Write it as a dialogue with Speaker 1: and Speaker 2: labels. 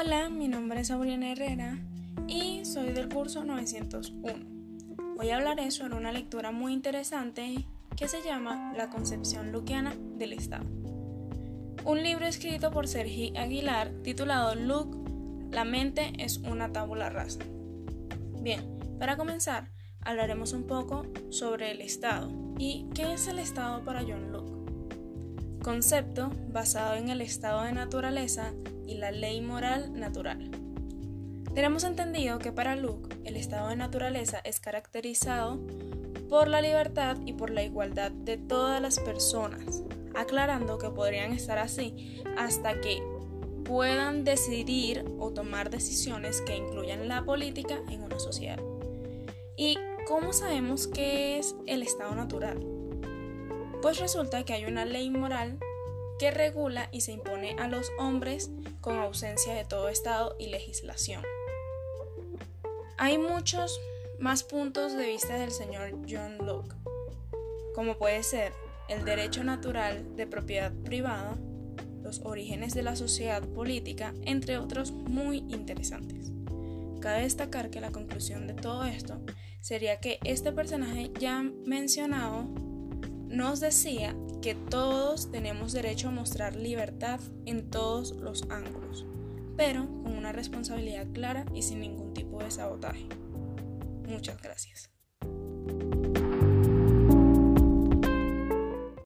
Speaker 1: Hola, mi nombre es Auriana Herrera y soy del curso 901. Hoy hablaré sobre una lectura muy interesante que se llama La concepción luquiana del Estado. Un libro escrito por Sergi Aguilar titulado Luke, la mente es una tabula rasa. Bien, para comenzar, hablaremos un poco sobre el Estado y qué es el Estado para John Locke concepto basado en el estado de naturaleza y la ley moral natural. Tenemos entendido que para Luke el estado de naturaleza es caracterizado por la libertad y por la igualdad de todas las personas, aclarando que podrían estar así hasta que puedan decidir o tomar decisiones que incluyan la política en una sociedad. ¿Y cómo sabemos qué es el estado natural? Pues resulta que hay una ley moral que regula y se impone a los hombres con ausencia de todo Estado y legislación. Hay muchos más puntos de vista del señor John Locke, como puede ser el derecho natural de propiedad privada, los orígenes de la sociedad política, entre otros muy interesantes. Cabe destacar que la conclusión de todo esto sería que este personaje ya mencionado nos decía que todos tenemos derecho a mostrar libertad en todos los ángulos, pero con una responsabilidad clara y sin ningún tipo de sabotaje. Muchas gracias.